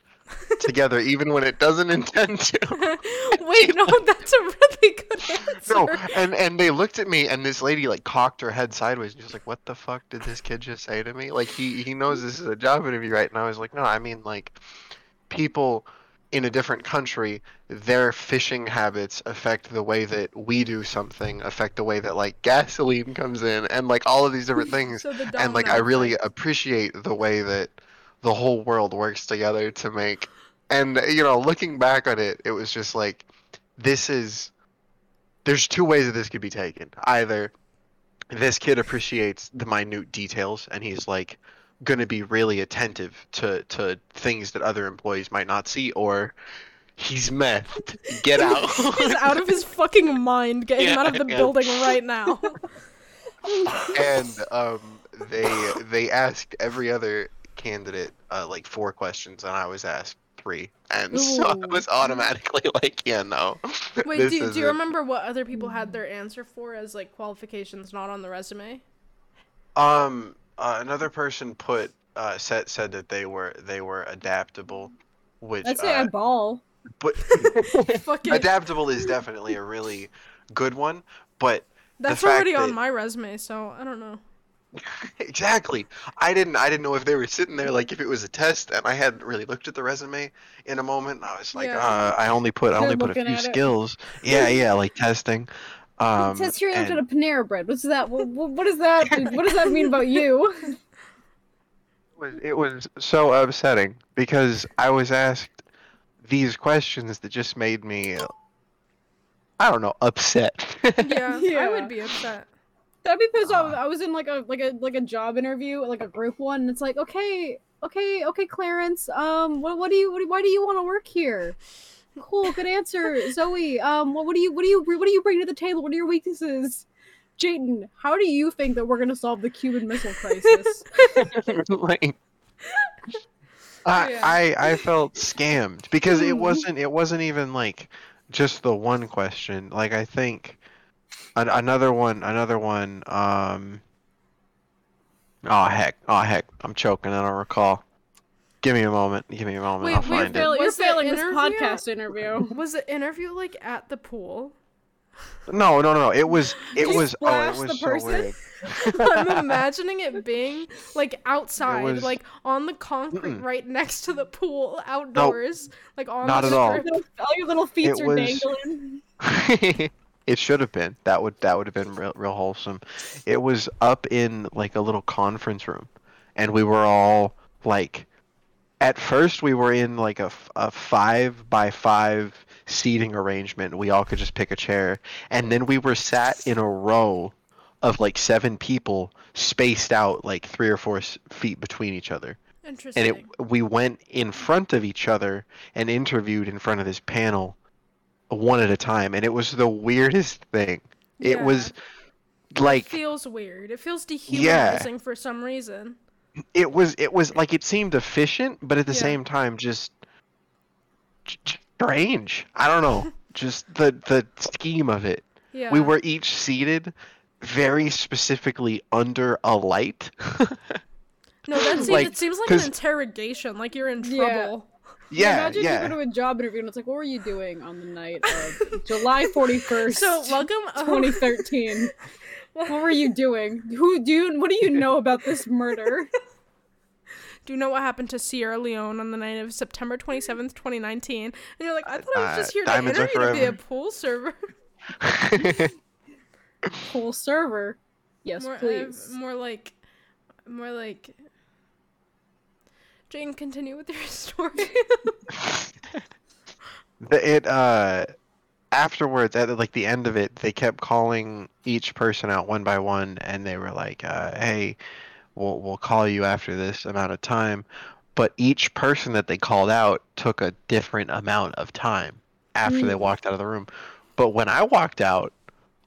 together, even when it doesn't intend to. Wait, no, that's a really good answer. No, and and they looked at me, and this lady like cocked her head sideways, and she was like, "What the fuck did this kid just say to me?" Like he he knows this is a job interview, right? And I was like, "No, I mean like, people in a different country, their fishing habits affect the way that we do something, affect the way that like gasoline comes in, and like all of these different things." So the and like I really appreciate the way that the whole world works together to make and you know looking back on it it was just like this is there's two ways that this could be taken either this kid appreciates the minute details and he's like going to be really attentive to to things that other employees might not see or he's meth get out He's out of his fucking mind. Get him Yeah, out of the yeah. building right now. and um, they they asked every other candidate uh, like four questions, and I was asked three, and so I was automatically like, yeah, no. Wait, this do, do you remember what other people had their answer for as like qualifications not on the resume? Um, uh, another person put uh, said said that they were they were adaptable, which I'd say I uh, ball. but adaptable is definitely a really good one, but that's fact already on that- my resume, so I don't know. exactly i didn't i didn't know if they were sitting there like if it was a test and i hadn't really looked at the resume in a moment i was like Yeah. uh, i only put i They're only put a few at it. skills yeah yeah like testing um it says here you looked at and a Panera bread. What's that? What, what, what is that? what does that mean about you? it was, it was so upsetting because i was asked these questions that just made me i don't know upset Yeah, I would be upset. That'd be pissed off. I was in like a like a like a job interview, like a group one, and it's like, okay, okay, okay, Clarence. Um, what, what do you, what, do- why do you want to work here? Cool, good answer, Zoe. Um, what, what do you, what do you, what do you bring to the table? What are your weaknesses? Jayden, how do you think that we're gonna solve the Cuban Missile Crisis? like, I, Yeah. I I felt scammed because it wasn't it wasn't even like just the one question. Like I think an, another one another one. Um. Oh heck! Oh heck! I'm choking. I don't recall. Give me a moment. Give me a moment. Wait, I'll wait, You're, find it. fail- you're Was failing this podcast interview. Was the interview like at the pool? No, no, no, no. It was. It you was. Oh, splash it the was so person? weird. I'm imagining it being like outside, was- like on the concrete Mm-mm. right next to the pool, outdoors, like on Not the at all. all your little feet It are was- dangling. It should have been. That would that would have been real, real wholesome. It was up in like a little conference room, and we were all like, at first we were in like a, a five by five seating arrangement. We all could just pick a chair, and then we were sat in a row of like seven people spaced out like three or four feet between each other Interesting. and it we went in front of each other and interviewed in front of this panel one at a time and it was the weirdest thing it Yeah. was it like feels weird. It feels Yeah. dehumanizing for some reason. it was it was like it seemed efficient but at the Yeah. same time just j- j- strange i don't know just the the scheme of it Yeah. we were each seated very specifically under a light No, that seems like, it seems like an 'cause- interrogation. Like you're in Yeah. trouble. Yeah Imagine yeah you go to a job interview and it's like, what were you doing on the night of July 41st, So welcome. um, 2013? what were you doing? Who do you, what do you know about this murder? Do you know what happened to Sierra Leone on the night of September 27th, 2019? And you're like, I thought I was Uh, just here to diamonds interview to be a pool server. pool server. Yes, more, uh, please. more like, more like. Jane, continue with your story. the, it uh afterwards at like the end of it they kept calling each person out one by one and they were like uh, hey we'll, we'll call you after this amount of time but each person that they called out took a different amount of time after they Mm. walked out of the room but when i walked out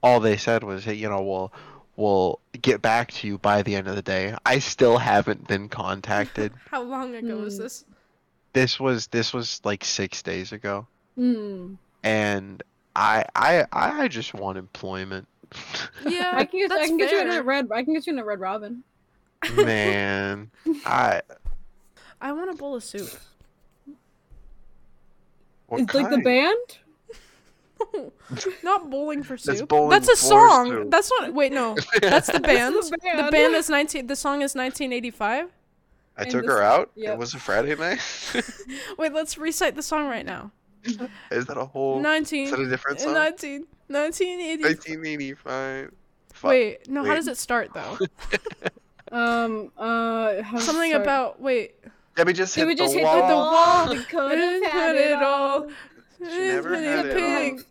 all they said was hey, you know we'll we'll get back to you by the end of the day i still haven't been contacted How long ago was Hmm. this? this was this was like six days ago Hmm. and I I I just want employment. Yeah, I can get, I that's can get you in a red. I can get you in a red robin. Man, I I want a bowl of soup. what It's like the band. Not bowling for soup. That's bowling That's a song. soup. That's not. Wait, no. That's the band. the the band. band is 19. The song is 1985. I took this- her out. yep. It was a Friday night. Wait, let's recite the song right now. Is that a whole? 19. Is that a different song? 19. 1980. 1985. Fuck. Wait, no. How does it start though? Um. Uh. how- Something sorry. about wait. Debbie just Did hit we just the hit wall. the wall? wall. We could have had Put it all. She never had it Pig. Um,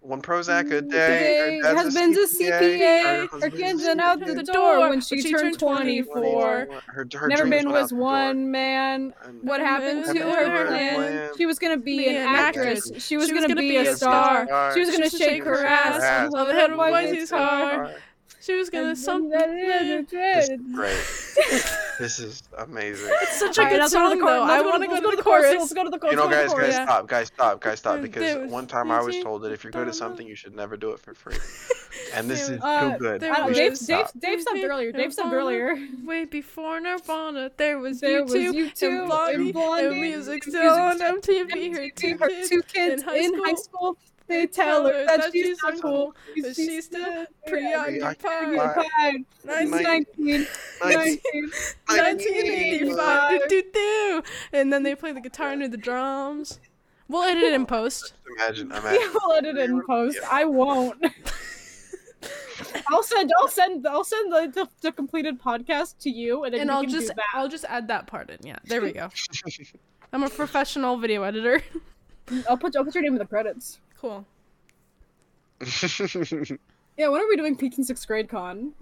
one Prozac a day. Today, Her dad's husband's a CPA. Her Her kids went out the the door door when she turned 24. Her, her Never been went out was the door. one man. And- What happened Happened to to her her plan? plan. She was gonna be Be an an actress. actress. She was gonna be a a star. star. She was gonna She shake her ass on the head of Boy's Boise's car. She was gonna something. This It's is great. this is amazing. It's such a good song though. I want to go to the chorus. chorus. Let's go to the chorus. You know, let's go to guys, guys, chorus. stop, guys, stop, guys, stop. Because was one time I was told that if you're good at something, you should never do it for free. And this is was- too uh, good. there I don't, We was- should Dave, Dave, stop. Dave stopped earlier. Dave stopped earlier. Way before Nirvana, there was There you was two, you two, and Blondie, and Blondie, and music and still on still MTV. Her two two kids in high school. They tell her that she's so cool, but she's still preoccupied. preoccupied. Nineteen, nineteen, nineteen. 1985. Do, do, do. And then they play the guitar under the drums. We'll edit it in post. Imagine, Yeah, imagine. we'll edit it in post. Yeah. I won't. I'll send. I'll send. I'll send the, the, the completed podcast to you, and then And you I'll can just do that. I'll just add that part in. Yeah, there we go. I'm a professional video editor. I'll put. I'll put your name in the credits. Cool. Yeah, when are we doing Peaked in Sixth Grade Con?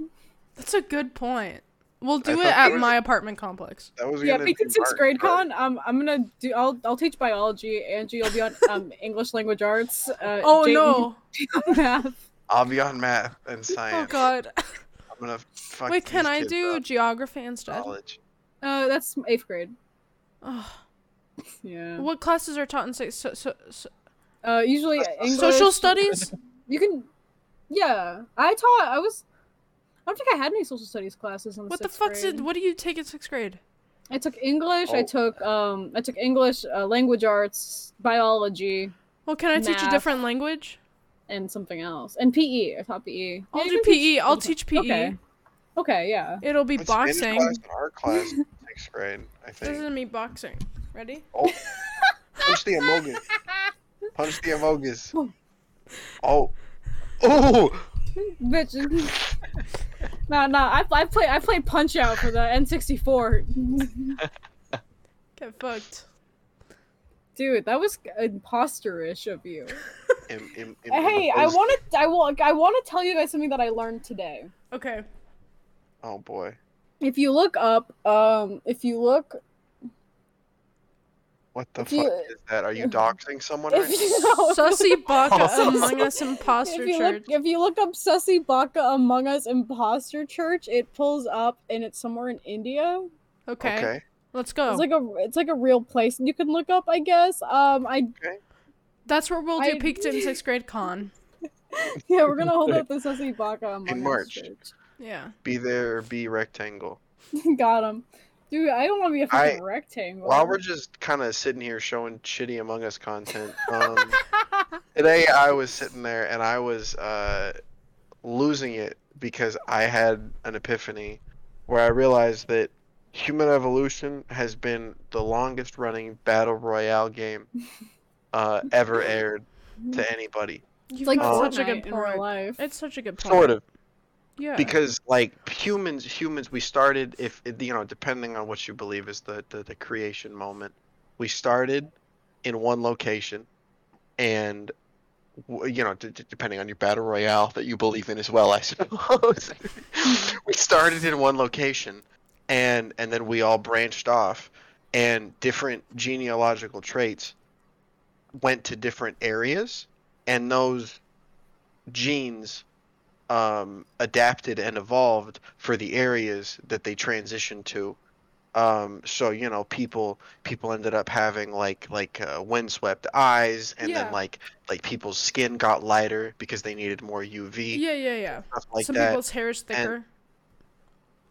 That's a good point. We'll do thought it at was- my apartment complex. That was Yeah, gonna because be sixth Mark, grade but- con, um, I'm gonna do. I'll I'll teach biology. Angie, you'll be on um English language arts. Uh, Oh Jayden no! math. I'll be on math and science. Oh god. I'm gonna fuck Wait, can I do up geography in instead? college. Uh, that's eighth grade. Oh. Yeah. What classes are taught in sixth? So, so, so, Uh, usually English. social studies? You can. Yeah, I taught. I was. I don't think I had any social studies classes in the What the sixth fuck's grade. it? What do you take in sixth grade? I took English. I Oh. took um. I took English, uh, language arts, biology, Well, can I teach a different language? and something else, and PE. I taught PE. I'll Yeah, do you can PE. I'll teach- teach PE. Okay. Okay. Yeah. It'll be But Spanish boxing. class art class sixth grade, I think. This think. is me boxing. Ready? Oh, punch the amogus. Punch the amogus. Oh, oh. Bitch. nah, nah. I, I play. I play Punch Out for the N64. Get fucked. Dude, that was imposterish of you. Im- im- im- Hey, I want to. I want. I want to tell you guys something that I learned today. Okay. Oh boy, If you look up, um, if you look, what the If fuck you- is that? Are you doxing someone? Right if you know, Sussy Baka. Among Us Imposter if you Church. look, if you look up Sussy Baka Among Us Imposter Church, it pulls up, and it's somewhere in India. Okay. Okay. Let's go. It's like a, it's like a real place, you can look up. I guess. Um, I That's where we'll do I- peaked in sixth grade con. yeah, we're gonna hold up the Sussy Baka Among In Us March. Church. Yeah. Be there be rectangle. Got him. Dude, I don't want to be a fucking rectangle. While we're just kind of sitting here showing shitty Among Us content, um, today I was sitting there and I was uh, losing it because I had an epiphany where I realized that Human Evolution has been the longest running battle royale game uh, ever aired to anybody. It's like got Oh. such a good Fortnite in real point. life. It's such a good point. Sort of. Yeah. because like humans humans we started if you know depending on what you believe is the, the the creation moment we started in one location and you know d- d- depending on your battle royale that you believe in as well i suppose we started in one location and and then we all branched off and different genealogical traits went to different areas and those genes um, adapted and evolved for the areas that they transitioned to. Um, so you know, people people ended up having like like uh, windswept eyes, and Yeah. then like like people's skin got lighter because they needed more UV yeah, yeah, yeah. stuff like Some that. people's hair is thicker.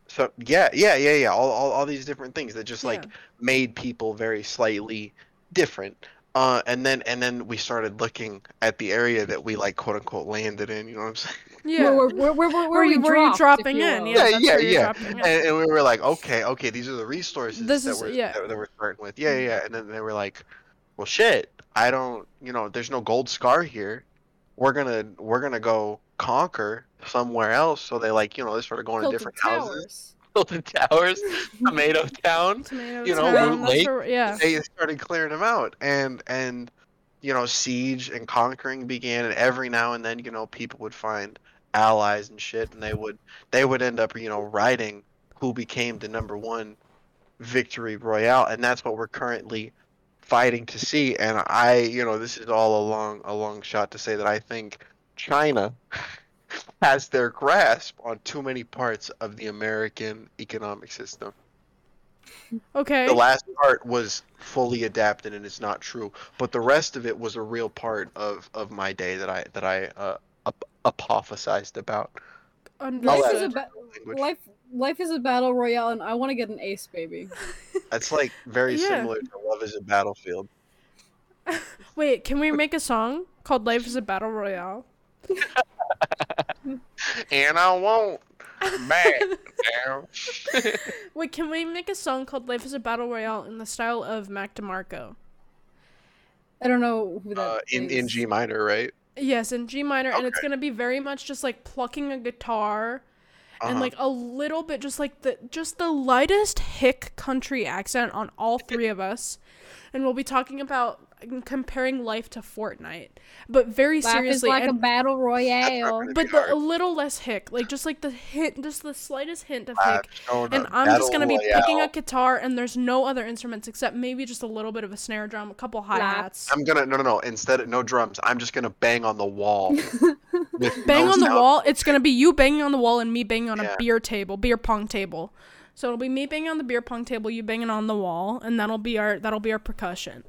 So yeah, yeah, yeah, yeah. All, all all these different things that just like Yeah. made people very slightly different. Uh, and then and then we started looking at the area that we like quote unquote landed in. You know what I'm saying? Yeah. Where, where, where, where, where, Where we you- where you dropped, if dropping you in, yeah. Yeah, yeah, yeah. And, and we were like, okay, okay, these are the resources This that is- we're yeah. that, that we're starting with. Yeah, yeah, yeah. And then they were like, well, shit, I don't, you know, there's no gold scar here. We're gonna we're gonna go conquer somewhere else. So they like, you know, they started going to Tilted different houses, towers. Tilted towers, tomato town. Tomato you know, town, Loot Lake, where- yeah. they started clearing them out and and you know siege and conquering began and every now and then you know people would find allies and shit and they would they would end up you know writing who became the number one victory royale and that's what we're currently fighting to see and i you know this is all a long a long shot to say that i think china has their grasp on too many parts of the american economic system Okay. the last part was fully adapted and it's not true but the rest of it was a real part of of my day that i that i uh ap- apophesized about Life is, a Understood. ba- life, life is a battle royale, and I want to get an ace, baby. that's like very Yeah. similar to love is a battlefield Wait, can we make a song called "Life Is a Battle Royale"? and i won't back down Wait, can we make a song called "Life Is a Battle Royale" in the style of Mac DeMarco? I don't know who that uh, in in g minor right Yes, in G minor, and it's Okay. gonna be very much just like plucking a guitar and Uh-huh. like a little bit, just like the just the lightest hick country accent on all three of us, and we'll be talking about comparing life to Fortnite, but very Life is seriously. like a battle royale. But the, a little less hick, like just like the hint, just the slightest hint of hick. And I'm just gonna be picking a guitar, and there's no other instruments except maybe just a little bit of a snare drum, a couple hi hats. I'm gonna no no no. Instead of no drums, I'm just gonna bang on the wall. with Bang no on the sound. wall. It's gonna be you banging on the wall and me banging on Yeah. a beer table, beer pong table. So it'll be me banging on the beer pong table, you banging on the wall, and that'll be our that'll be our percussion.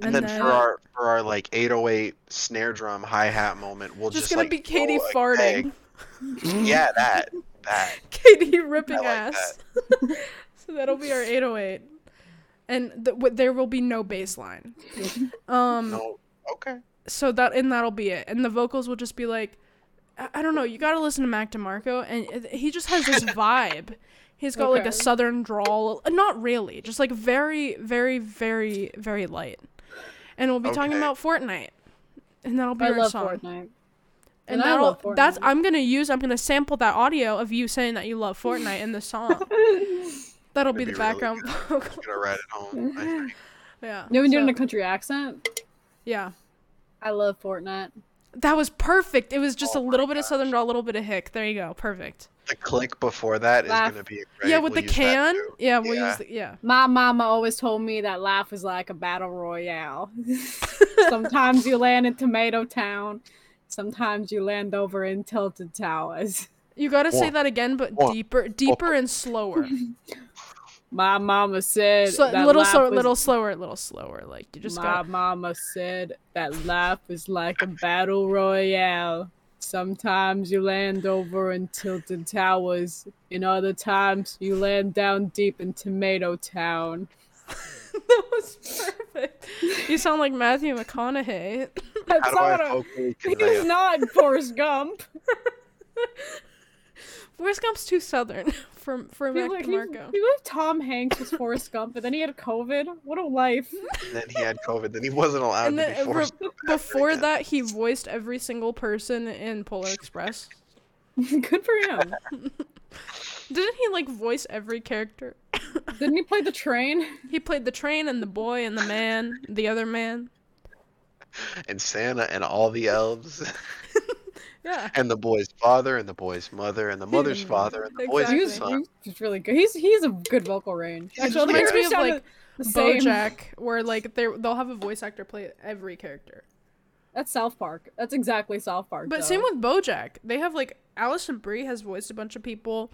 And, then, for our for our like 808 snare drum hi hat moment, we'll just, just, gonna like, be Katie throw farting. Yeah, that that. Katie ripping I like ass. so that'll be our 808, and th- w- there will be no bass line. Um. No. Okay. so that and that'll be it and the vocals will just be like i, I don't know you gotta listen to mac demarco and he just has this vibe he's got like a southern drawl uh, not really just like very very very very light and we'll be talking about fortnite. And that'll be I our love song. Fortnite. and, And that'll love that's i'm gonna use i'm gonna sample that audio of you saying that you love fortnite in the song. That'll be That'd the be really background good. vocal I'm gonna write it home. Yeah. You haven't so- doing a country accent? yeah. I love Fortnite. that was perfect. It was just Oh a my little bit of southern drawl a little bit of hick. There you go. Perfect The click before that is Laugh. gonna be a great. yeah, with We'll the can. Yeah, we'll Yeah. use the yeah. My mama always told me that life is like a battle royale. sometimes you land in Tomato Town, sometimes you land over in Tilted Towers. You gotta say that again, but One. deeper, deeper and slower. My mama said So that little slower, was- little slower, little slower. Like you just My got. mama said that life is like a battle royale. Sometimes you land over in Tilted Towers, and other times you land down deep in Tomato Town. that was perfect. You sound like Matthew McConaughey. That's How do I not a- vocally He's convey a- not Forrest Gump. Forrest Gump's too southern for for He Mac like, DeMarco. he like Tom Hanks was Forrest Gump, and then he had COVID. What a life! And then he had COVID. Then he wasn't allowed And to then be forced. re- before again. that, he voiced every single person in Polar Express. Good for him. Didn't he like voice every character? Didn't he play the train? He played the train and the boy and the man, the other man. and Santa and all the elves Yeah. and the boy's father and the boy's mother and the mother's father and the boy's Exactly. He's, son. he's really good. He's he's a good vocal range. It Actually, all the reminds me of, like, the same. BoJack, where like they they'll have a voice actor play every character. That's South Park. That's exactly South Park. But though. same with BoJack. They have like Alison Brie has voiced a bunch of people.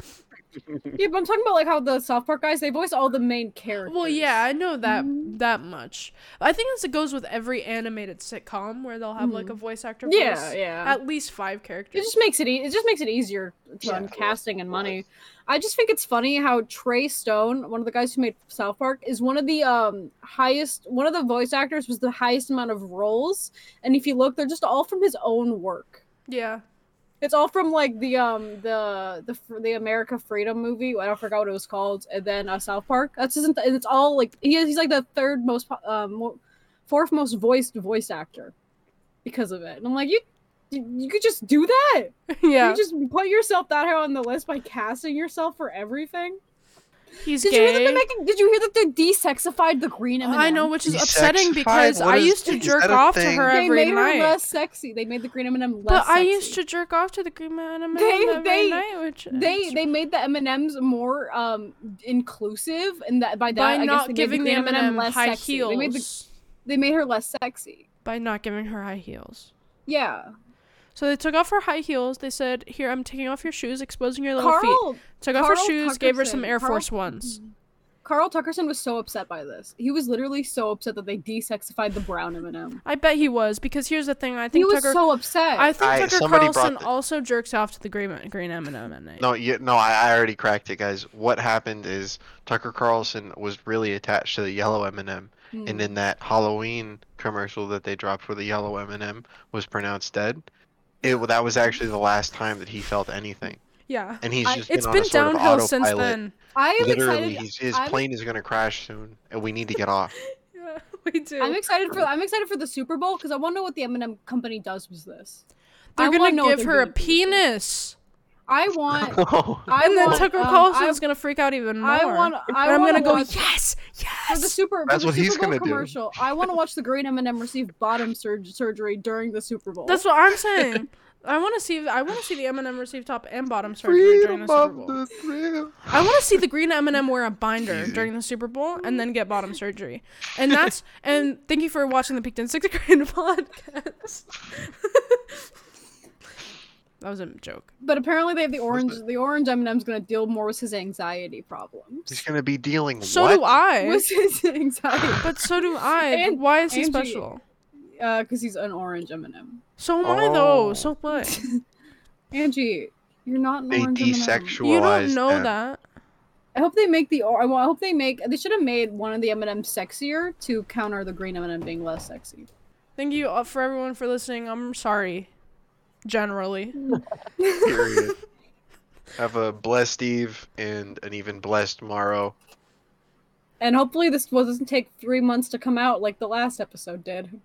yeah, but I'm talking about like how the South Park guys they voice all the main characters. Well, yeah, I know that Mm-hmm. that much. I think it goes with every animated sitcom where they'll have like a voice actor voice. Mm-hmm. Yeah, yeah. At least five characters. It just makes it e- it just makes it easier to Yeah. casting and money. I just think it's funny how Trey Stone, one of the guys who made South Park, is one of the um highest one of the voice actors was the highest amount of roles. And if you look, they're just all from his own work. Yeah. It's all from like the um the the the America Freedom movie. I don't forgot what it was called, and then uh, South Park. That's isn't it's all like he is, he's like the third most um fourth most voiced voice actor because of it. And I'm like you. You you could just do that. yeah. You just put yourself that high on the list by casting yourself for everything. He's Did you hear that gay. they're making? Did you hear that they desexified the green M&M? I know, which is upsetting because I used to jerk that a off to thing? her They every made night. her less sexy. They made the green M&M less but I sexy. used to jerk off to the green M&M They- every they- night, which They they made the M and M's more um inclusive, and that by that by I guess not they giving made the the green M&M M&M less high sexy. heels. They made the they made her less sexy. By not giving her high heels. Yeah, So they took off her high heels. They said, "Here, I'm taking off your shoes, exposing your little feet." Carl Took off her Carl shoes, gave her some Air Carl- Force Ones. Carl Tuckerson was so upset by this. He was literally so upset that they desexified the brown M&M. I bet he was because here's the thing. I think He think was Tucker. so upset. I think I- Tucker Carlson the- also jerks off to the green green M&M at night. No, you, no, I, I already cracked it, guys. What happened is Tucker Carlson was really attached to the yellow M&M, Hmm. and in that Halloween commercial that they dropped for the yellow M&M was pronounced dead. It that was actually the last time that he felt anything, Yeah, and he's I- just it's been, been on a sort of downhill since autopilot. then. I am Literally, excited. he's, his I'm- plane is gonna crash soon, and we need to get off. Yeah, we do. I'm excited for I'm excited for the Super Bowl because I want to know what the M&M company does with this. They're wanna gonna give her a gonna do penis, I want. Whoa. I and then want, Tucker um, Carlson I, is gonna freak out even more. I want. I and I'm wanna gonna go, watch- yes, For the super, That's for the what he's Bowl gonna do. commercial, I want to watch the green M&M receive bottom surg- surgery during the Super Bowl. That's what I'm saying. I want to see. I want to see the M&M receive top and bottom surgery during the Super of Bowl. the thrill. I want to see the green M&M wear a binder during the Super Bowl and then get bottom surgery. And that's and thank you for watching the Peaked in Sixth Grade podcast. That was a joke. But apparently they have the orange. The orange M&M's gonna deal more with his anxiety problems. He's gonna be dealing So what? do I. With his anxiety, But so do I. And- Why is he Angie- special? uh, because he's an orange M&M. So am I though. Oh. So what? Angie, you're not an They orange M&M. You don't know them. that. I hope they make the. Or- I hope they make. They should have made one of the M&Ms sexier to counter the green M&M being less sexy. Thank you uh, for everyone for listening. I'm sorry. Generally. Period. Have a blessed eve and an even blessed morrow. And hopefully this doesn't take three months to come out like the last episode did.